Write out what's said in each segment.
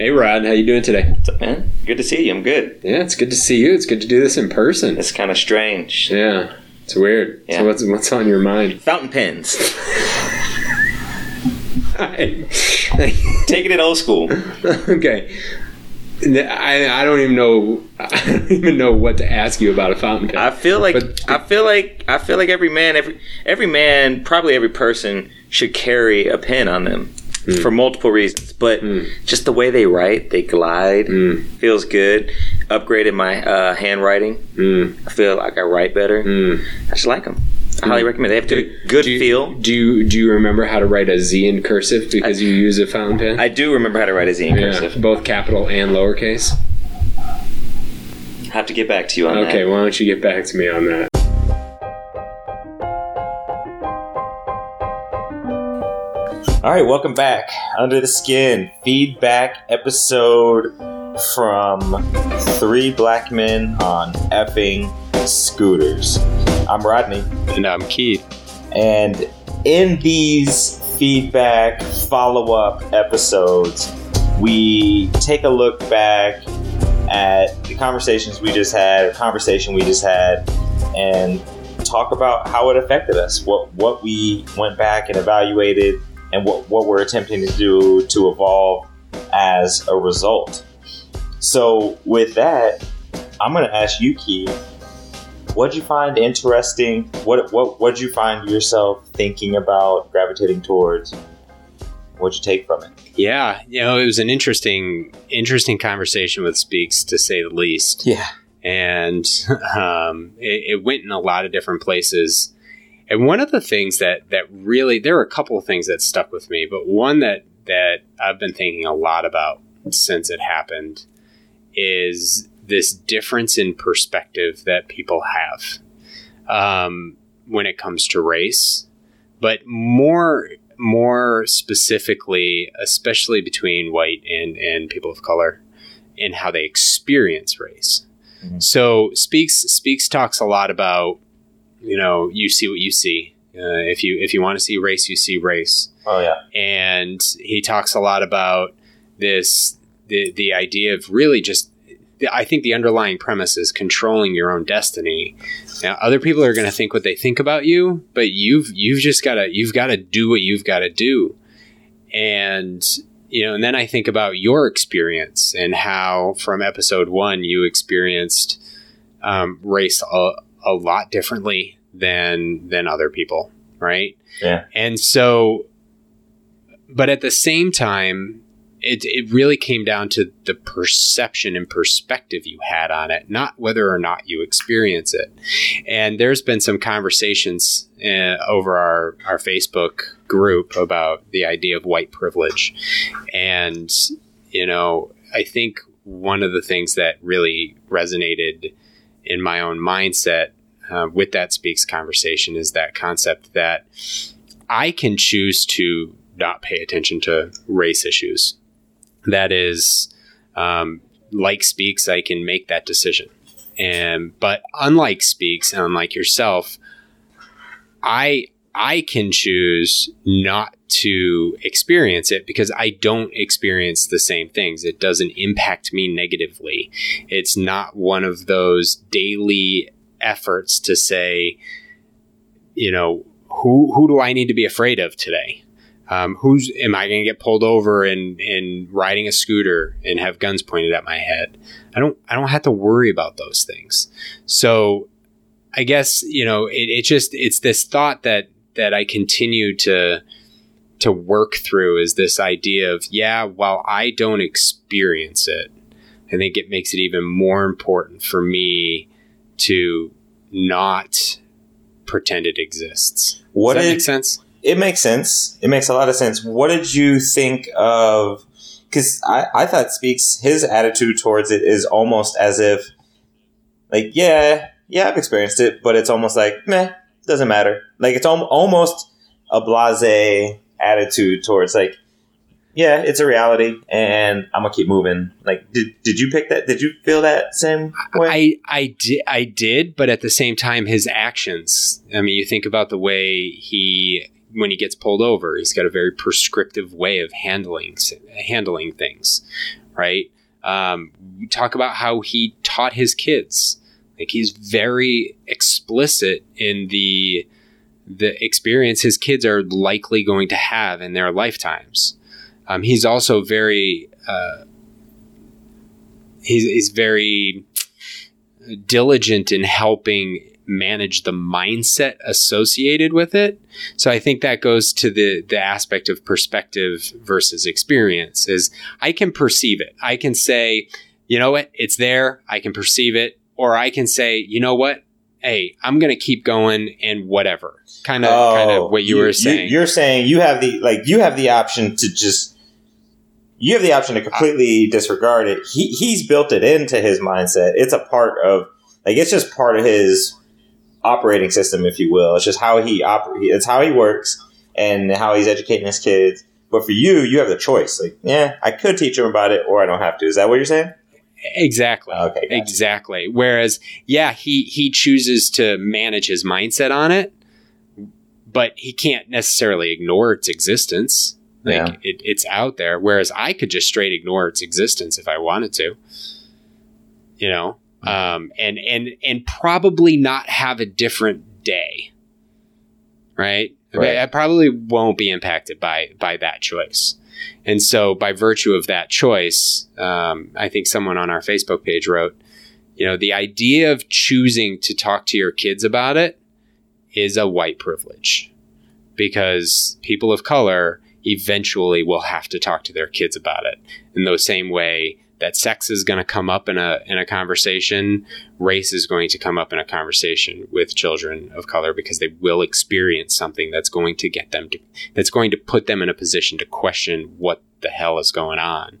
Hey Rod, how you doing today? What's up, man? Good to see you. I'm good. Yeah, it's good to see you. It's good to do this in person. It's kind of strange. Yeah, it's weird. Yeah. So what's what's on your mind? Fountain pens. Taking it old school. Okay. I, I don't even know I don't even know what to ask you about a fountain pen. I feel like But- I feel like I feel like every man, every every man, probably every person should carry a pen on them for multiple reasons. But just the way they write, they glide, Mm. feels good. Upgraded my uh, handwriting. Mm, I feel like I write better. mm. I just like them. I highly recommend. They have good, good do you, feel. Do you do you remember how to write a Z in cursive because you use a fountain pen? I do remember how to write a Z in yeah, cursive. both capital and lowercase. have to get back to you on that. Okay, why don't you get back to me on that? All right, welcome back. Under the Skin feedback episode from three black men on effing scooters. I'm Rodney, And I'm Keith. and in these feedback follow up episodes, we take a look back at the conversations we just had, a conversation we just had, and talk about how it affected us, what what we went back and evaluated, and what, what we're attempting to do to evolve as a result. So, with that, I'm going to ask you, Keith, what'd you find interesting? What what what'd you find yourself thinking about, gravitating towards? What'd you take from it? Yeah, you know, it was an interesting, interesting conversation with Speaks to say the least, Yeah. and um, it, it went in a lot of different places. And one of the things that that really, there were a couple of things that stuck with me, but one that that I've been thinking a lot about since it happened is this difference in perspective that people have um, when it comes to race, but more more specifically, especially between white and, and people of color, and how they experience race. Mhm. So speaks speaks talks a lot about you know you see what you see. Uh, if you if you want to see race, you see race Oh yeah. and he talks a lot about this the the idea of really just I think the underlying premise is controlling your own destiny. Now, other people are going to think what they think about you, but you've you've just got to you've got to do what you've got to do. And you know, and then I think about your experience and how from episode one you experienced um, race a lot differently than than other people, right? Yeah. And so, but at the same time, it, it really came down to the perception and perspective you had on it, not whether or not you experience it. And there's been some conversations uh, over our, our Facebook group about the idea of white privilege. And, you know, I think one of the things that really resonated in my own mindset uh, with that speaks conversation is that concept that I can choose to not pay attention to race issues. That is, um, like Speaks, I can make that decision. And but unlike Speaks and unlike yourself, I I can choose not to experience it because I don't experience the same things. It doesn't impact me negatively. It's not one of those daily efforts to say, you know, who who do I need to be afraid of today? Um, who's am I going to get pulled over and and riding a scooter and have guns pointed at my head? I don't I don't have to worry about those things. So I guess you know it, it just it's this thought that that I continue to to work through is this idea of yeah while I don't experience it, I think it makes it even more important for me to not pretend it exists. What Does that did- make sense? It makes sense. It makes a lot of sense. What did you think of? Because I, I thought Speaks his attitude towards it is almost as if, like, yeah, yeah, I've experienced it, but it's almost like, meh, doesn't matter. Like it's al- almost a blase attitude towards like, yeah, it's a reality, and I'm gonna keep moving. Like, did did you pick that? Did you feel that same way? I I did I did, but at the same time, his actions. I mean, you think about the way he when he gets pulled over, he's got a very prescriptive way of handling handling things, right? Um, talk about how he taught his kids. Like he's very explicit in the the experience his kids are likely going to have in their lifetimes. Um, he's also very uh, he's, he's very diligent in helping manage the mindset associated with it. So I think that goes to the the aspect of perspective versus experience is I can perceive it. I can say, you know what, it's there, I can perceive it, or I can say, you know what, hey, I'm gonna keep going and whatever. Kind of oh, kind of what you, you, were saying. You, you're saying you have the like you have the option to just you have the option to completely disregard it. He he's built it into his mindset. It's a part of like it's just part of his operating system, if you will. It's just how he operates. It's how he works and how he's educating his kids. But for you, you have the choice. Like, yeah, I could teach him about it, or I don't have to. Is that what you're saying? Exactly. Okay. Gotcha. Exactly. Whereas, yeah, he he chooses to manage his mindset on it, but he can't necessarily ignore its existence. Like yeah. it, it's out there. Whereas I could just straight ignore its existence if I wanted to. You know, um, and and and probably not have a different day, right? right? I probably won't be impacted by by that choice. And so, by virtue of that choice, um, I think someone on our Facebook page wrote, you know, the idea of choosing to talk to your kids about it is a white privilege because people of color eventually will have to talk to their kids about it in the same way that sex is going to come up in a in a conversation, race is going to come up in a conversation with children of color because they will experience something that's going to get them to that's going to put them in a position to question what the hell is going on.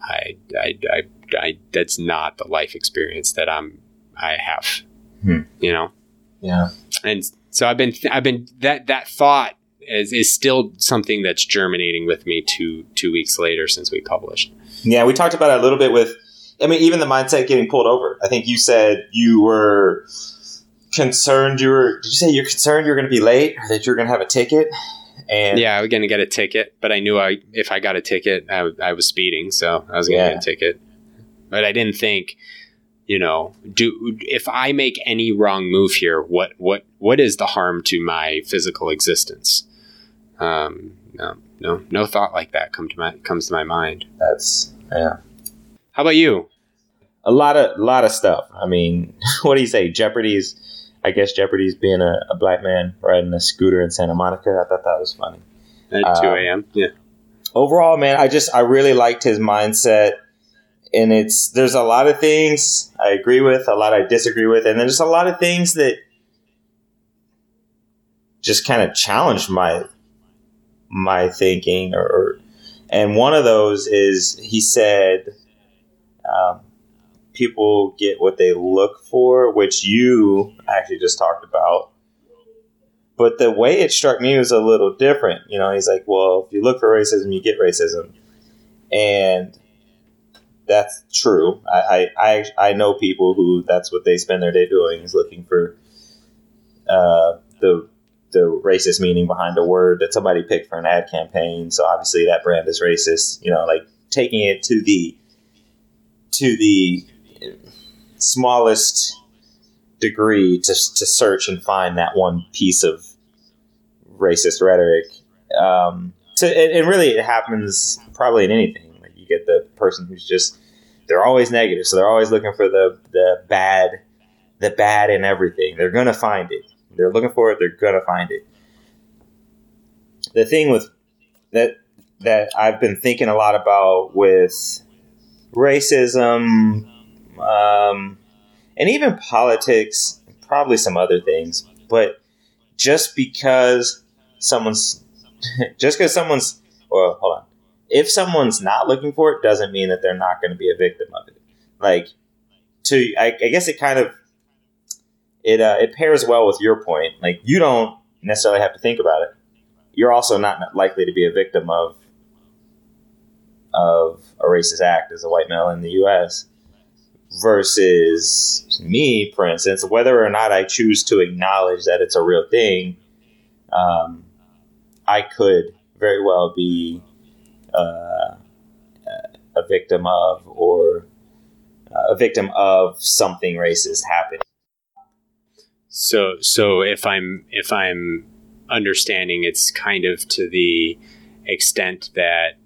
I I, I, I that's not the life experience that I'm I have. Hmm. You know. Yeah. And so I've been I've been that that thought is, is still something that's germinating with me two two weeks later since we published. Yeah, we talked about it a little bit with, I mean, even the mindset getting pulled over. I think you said you were concerned. You were, did you say you're concerned you're going to be late or that you're going to have a ticket? And yeah, I was going to get a ticket, but I knew I if I got a ticket, I, I was speeding, so I was going to yeah. get a ticket. But I didn't think, you know, do if I make any wrong move here, what what what is the harm to my physical existence? Um, no, no, no thought like that come to my comes to my mind. That's yeah. How about you? A lot of a lot of stuff. I mean, what do you say? Jeopardy's. I guess Jeopardy's being a, a black man riding a scooter in Santa Monica. I thought that was funny. At um, two a.m. Yeah. Overall, man, I just I really liked his mindset, and it's there's a lot of things I agree with, a lot I disagree with, and there's a lot of things that just kind of challenged my my thinking or, or and one of those is he said um, people get what they look for which you actually just talked about. But the way it struck me was a little different. You know he's like well if you look for racism you get racism. And that's true. I, I, I know people who that's what they spend their day doing is looking for uh, the the racist meaning behind a word that somebody picked for an ad campaign. So obviously that brand is racist. You know, like taking it to the to the smallest degree to, to search and find that one piece of racist rhetoric. Um, to, and, and really, it happens probably in anything. Like you get the person who's just they're always negative, so they're always looking for the the bad, the bad in everything. They're gonna find it they're looking for it, they're gonna find it. The thing with that that I've been thinking a lot about with racism, um, and even politics, probably some other things, but just because someone's just because someone's well, hold on. If someone's not looking for it, doesn't mean that they're not going to be a victim of it. Like, to I, I guess it kind of it uh, it pairs well with your point. Like you don't necessarily have to think about it. You're also not likely to be a victim of of a racist act as a white male in the U.S. Versus me, for instance, whether or not I choose to acknowledge that it's a real thing, um, I could very well be uh, a victim of or uh, a victim of something racist happening. So so if I'm if I'm understanding, it's kind of to the extent that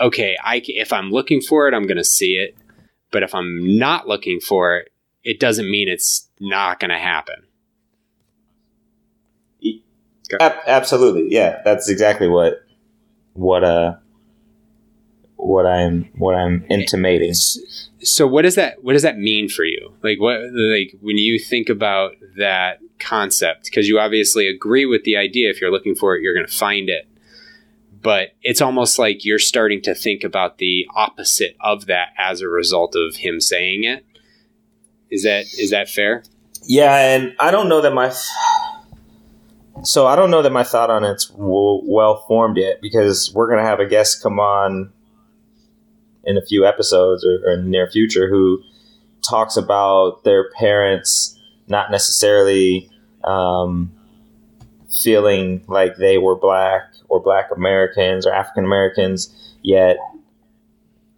okay, I if I'm looking for it, I'm going to see it, but if I'm not looking for it, it doesn't mean it's not going to happen. Ab- absolutely, yeah, that's exactly what what uh what I'm what I'm intimating. So what does that what does that mean for you? Like what like when you think about that concept because you obviously agree with the idea if you're looking for it you're going to find it. But it's almost like you're starting to think about the opposite of that as a result of him saying it. Is that is that fair? Yeah, and I don't know that my so I don't know that my thought on it's w- well formed yet because we're gonna have a guest come on in a few episodes or, or in the near future who talks about their parents not necessarily um, feeling like they were black or black Americans or African Americans yet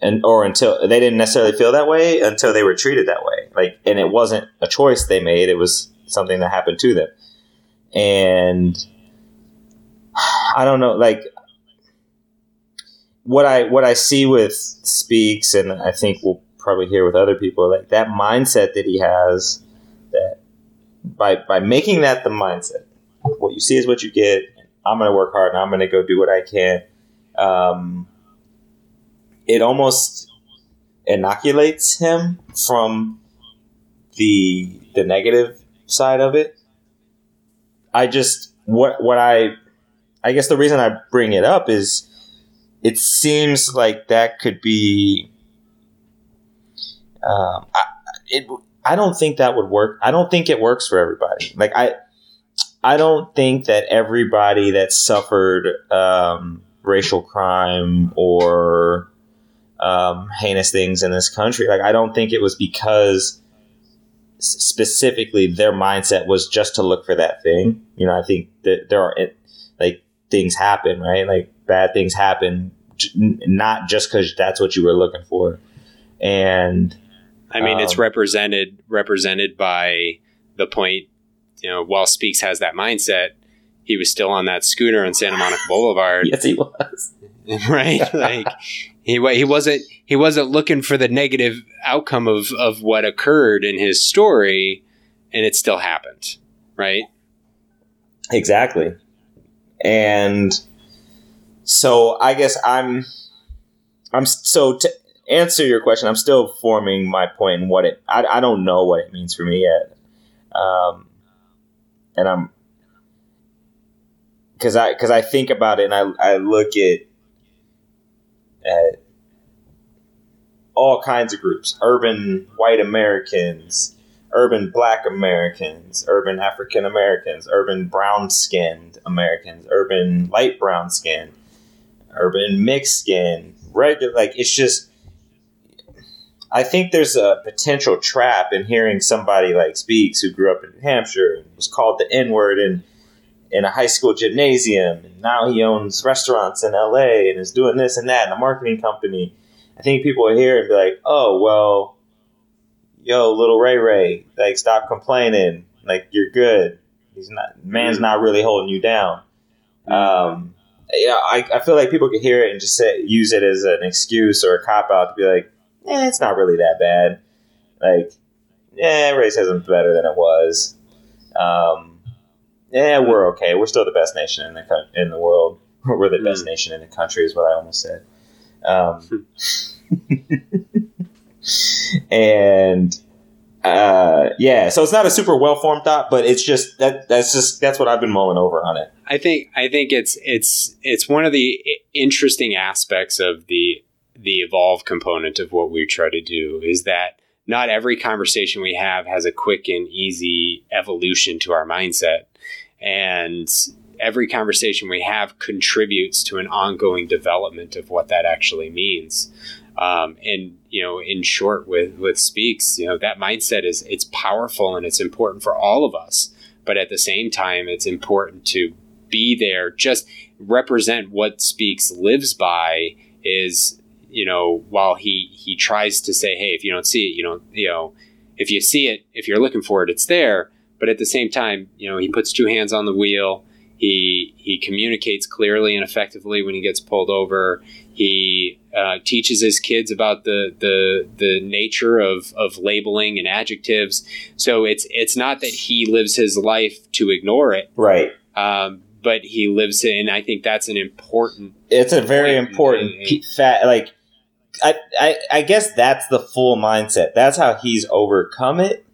and or until they didn't necessarily feel that way until they were treated that way. Like and it wasn't a choice they made it was something that happened to them. And I don't know, like what I what I see with Speaks, and I think we'll probably hear with other people, like that mindset that he has, that by by making that the mindset, what you see is what you get. I'm going to work hard, and I'm going to go do what I can. Um, it almost inoculates him from the the negative side of it I just what what I I guess the reason I bring it up is it seems like that could be um, I, it I don't think that would work. I don't think it works for everybody. Like I I don't think that everybody that suffered um, racial crime or um, heinous things in this country, like I don't think it was because specifically their mindset was just to look for that thing. You know, I think that there are like things happen, right? Like bad things happen, not just because that's what you were looking for. And I mean, um, it's represented represented by the point. You know, while Speaks has that mindset, he was still on that scooter on Santa Monica Boulevard. yes, he was. right, like he he wasn't he wasn't looking for the negative outcome of of what occurred in his story, and it still happened, right? Exactly, and so I guess I'm I'm so to answer your question, I'm still forming my point and what it I, I don't know what it means for me yet, um, and I'm because I because I think about it and I I look at at all kinds of groups urban white Americans, urban black Americans, urban African Americans, urban brown skinned Americans, urban light brown skin, urban mixed skin, regular. Like, it's just. I think there's a potential trap in hearing somebody like Speaks who grew up in New Hampshire and was called the N word in, in a high school gymnasium. And now he owns restaurants in LA and is doing this and that in a marketing company I think people will hear and be like, "Oh, well, yo, little Ray Ray, like stop complaining, like you're good. He's not man's not really holding you down." Um, yeah, I, I feel like people could hear it and just say use it as an excuse or a cop out to be like, "Eh, it's not really that bad." Like, yeah, racism's better than it was. Um, yeah, we're okay. We're still the best nation in the in the world. We're the best mm. nation in the country, is what I almost said. Um, and uh, yeah, so it's not a super well formed thought, but it's just that that's just that's what I've been mulling over on it. I think I think it's it's it's one of the interesting aspects of the the evolve component of what we try to do is that not every conversation we have has a quick and easy evolution to our mindset and every conversation we have contributes to an ongoing development of what that actually means. Um, and you know, in short, with with speaks, you know, that mindset is it's powerful and it's important for all of us. But at the same time, it's important to be there, just represent what speaks lives by is you know, while he he tries to say, hey, if you don't see it, you don't, you know, if you see it, if you're looking for it, it's there. But at the same time, you know, he puts two hands on the wheel. He he communicates clearly and effectively when he gets pulled over. He uh, teaches his kids about the the the nature of of labeling and adjectives. So it's it's not that he lives his life to ignore it, Right. um, but he lives it, and I think that's an important. It's a very important pe- fat. Like, I, I, I guess that's the full mindset. That's how he's overcome it.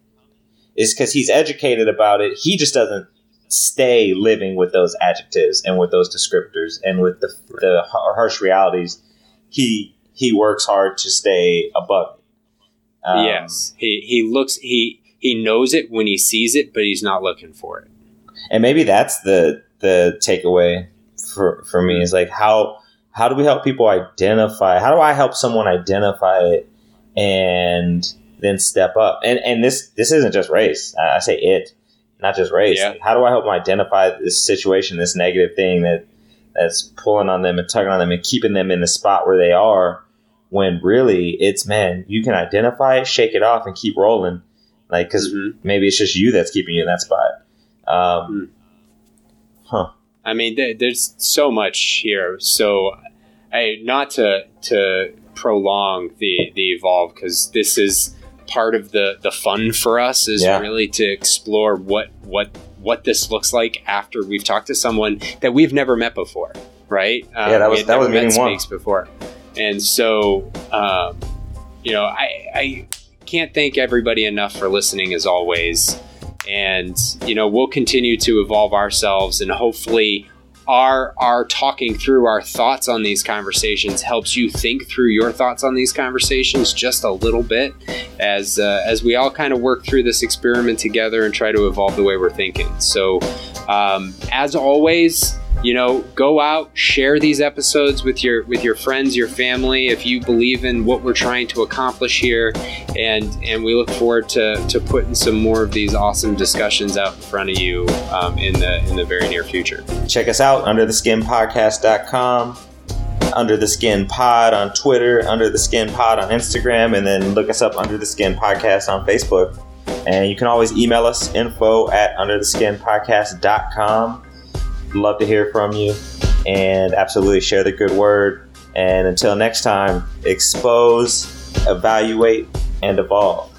Is because he's educated about it. He just doesn't stay living with those adjectives and with those descriptors and with the the harsh realities. He he works hard to stay above. it. Um, yes, he he looks he he knows it when he sees it, but he's not looking for it. And maybe that's the the takeaway for for me is like how how do we help people identify how do i help someone identify it and then step up? And and this this isn't just race. I say it not just race. Yeah. how do i help them identify this situation this negative thing that that's pulling on them and tugging on them and keeping them in the spot where they are when really it's man you can identify it shake it off and keep rolling. Like because Mhm. maybe it's just you that's keeping you in that spot um, huh I mean, there, there's so much here. So, I not to to prolong the the evolve because this is part of the the fun for us is Yeah. really to explore what what what this looks like after we've talked to someone that we've never met before, right? Um, Yeah, that was- that was meeting one. Before, and so um, you know, I I can't thank everybody enough for listening as always and you know we'll continue to evolve ourselves and hopefully our our talking through our thoughts on these conversations helps you think through your thoughts on these conversations just a little bit as uh, as we all kind of work through this experiment together and try to evolve the way we're thinking. So um, as always you know go out share these episodes with your with your friends your family if you believe in what we're trying to accomplish here. And and we look forward to to putting some more of these awesome discussions out in front of you um, in the in the very near future. Check us out under the skin podcast.com under the skin pod on twitter under the skin pod on instagram and then look us up under the skin podcast on facebook. And you can always email us info at under the skin podcast.com love to hear from you and absolutely share the good word. And until next time expose evaluate and evolve